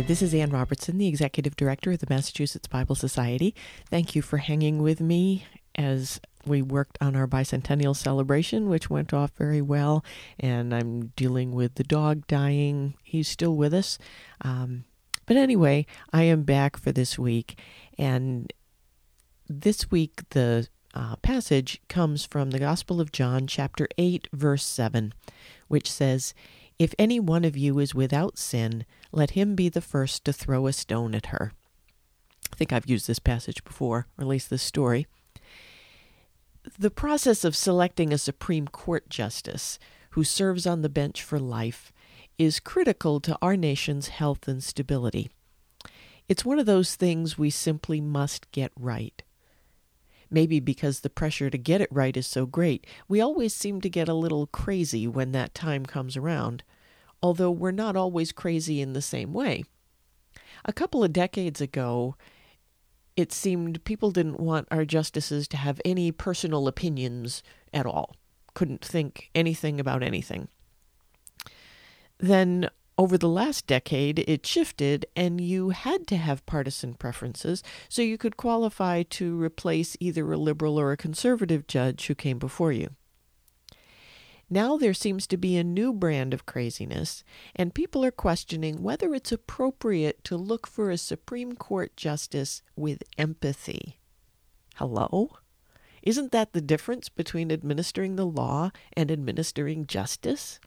Hi, this is Ann Robertson, the Executive Director of the Massachusetts Bible Society. Thank you for hanging with me as we worked on our bicentennial celebration, which went off very well. And I'm dealing with the dog dying. He's still with us. Um, but anyway, I am back for this week. And this week, the uh, passage comes from the Gospel of John, chapter 8, verse 7, which says, If any one of you is without sin, let him be the first to throw a stone at her. I think I've used this passage before, or at least this story. The process of selecting a Supreme Court justice who serves on the bench for life is critical to our nation's health and stability. It's one of those things we simply must get right. Maybe because the pressure to get it right is so great, we always seem to get a little crazy when that time comes around, although we're not always crazy in the same way. A couple of decades ago, it seemed people didn't want our justices to have any personal opinions at all, couldn't think anything about anything. Then over the last decade, it shifted, and you had to have partisan preferences so you could qualify to replace either a liberal or a conservative judge who came before you. Now there seems to be a new brand of craziness, and people are questioning whether it's appropriate to look for a Supreme Court justice with empathy. Hello? Isn't that the difference between administering the law and administering justice?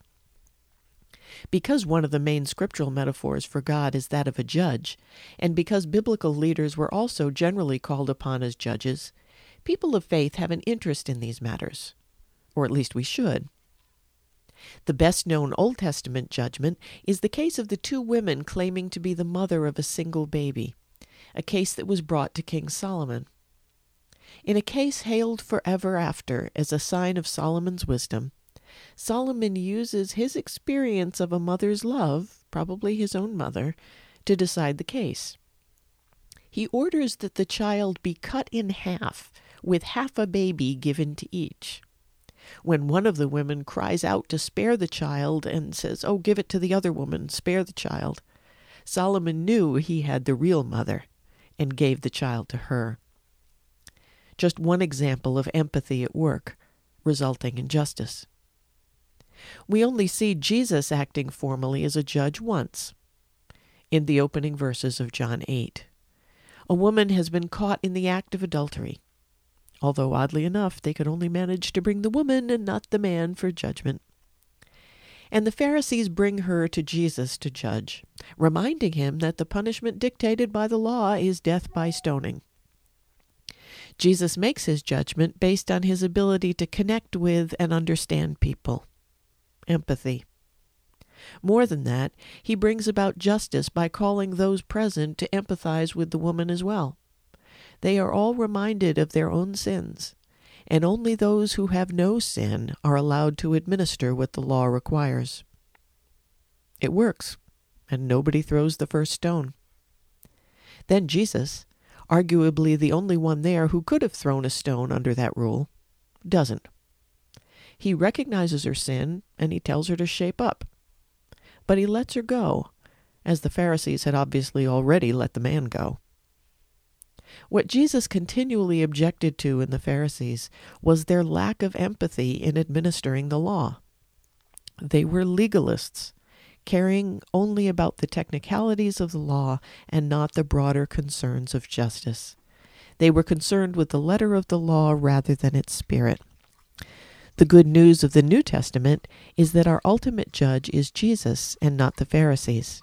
Because one of the main scriptural metaphors for God is that of a judge, and because biblical leaders were also generally called upon as judges, people of faith have an interest in these matters. Or at least we should. The best known Old Testament judgment is the case of the two women claiming to be the mother of a single baby, a case that was brought to King Solomon. In a case hailed forever after as a sign of Solomon's wisdom, Solomon uses his experience of a mother's love, probably his own mother, to decide the case. He orders that the child be cut in half, with half a baby given to each. When one of the women cries out to spare the child and says, Oh, give it to the other woman, spare the child, Solomon knew he had the real mother and gave the child to her. Just one example of empathy at work, resulting in justice. We only see Jesus acting formally as a judge once in the opening verses of John 8. A woman has been caught in the act of adultery, although oddly enough they could only manage to bring the woman and not the man for judgment. And the Pharisees bring her to Jesus to judge, reminding him that the punishment dictated by the law is death by stoning. Jesus makes his judgment based on his ability to connect with and understand people empathy. More than that, he brings about justice by calling those present to empathize with the woman as well. They are all reminded of their own sins, and only those who have no sin are allowed to administer what the law requires. It works, and nobody throws the first stone. Then Jesus, arguably the only one there who could have thrown a stone under that rule, doesn't. He recognizes her sin and he tells her to shape up. But he lets her go, as the Pharisees had obviously already let the man go. What Jesus continually objected to in the Pharisees was their lack of empathy in administering the law. They were legalists, caring only about the technicalities of the law and not the broader concerns of justice. They were concerned with the letter of the law rather than its spirit. The good news of the New Testament is that our ultimate judge is Jesus and not the Pharisees.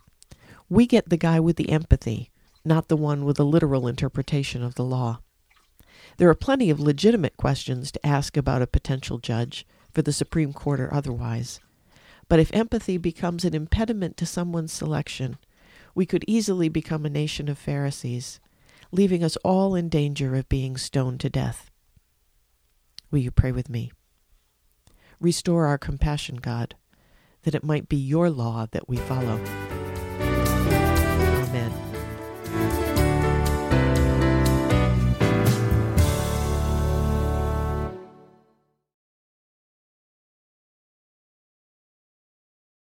We get the guy with the empathy, not the one with a literal interpretation of the law. There are plenty of legitimate questions to ask about a potential judge, for the Supreme Court or otherwise. But if empathy becomes an impediment to someone's selection, we could easily become a nation of Pharisees, leaving us all in danger of being stoned to death. Will you pray with me? Restore our compassion, God, that it might be your law that we follow.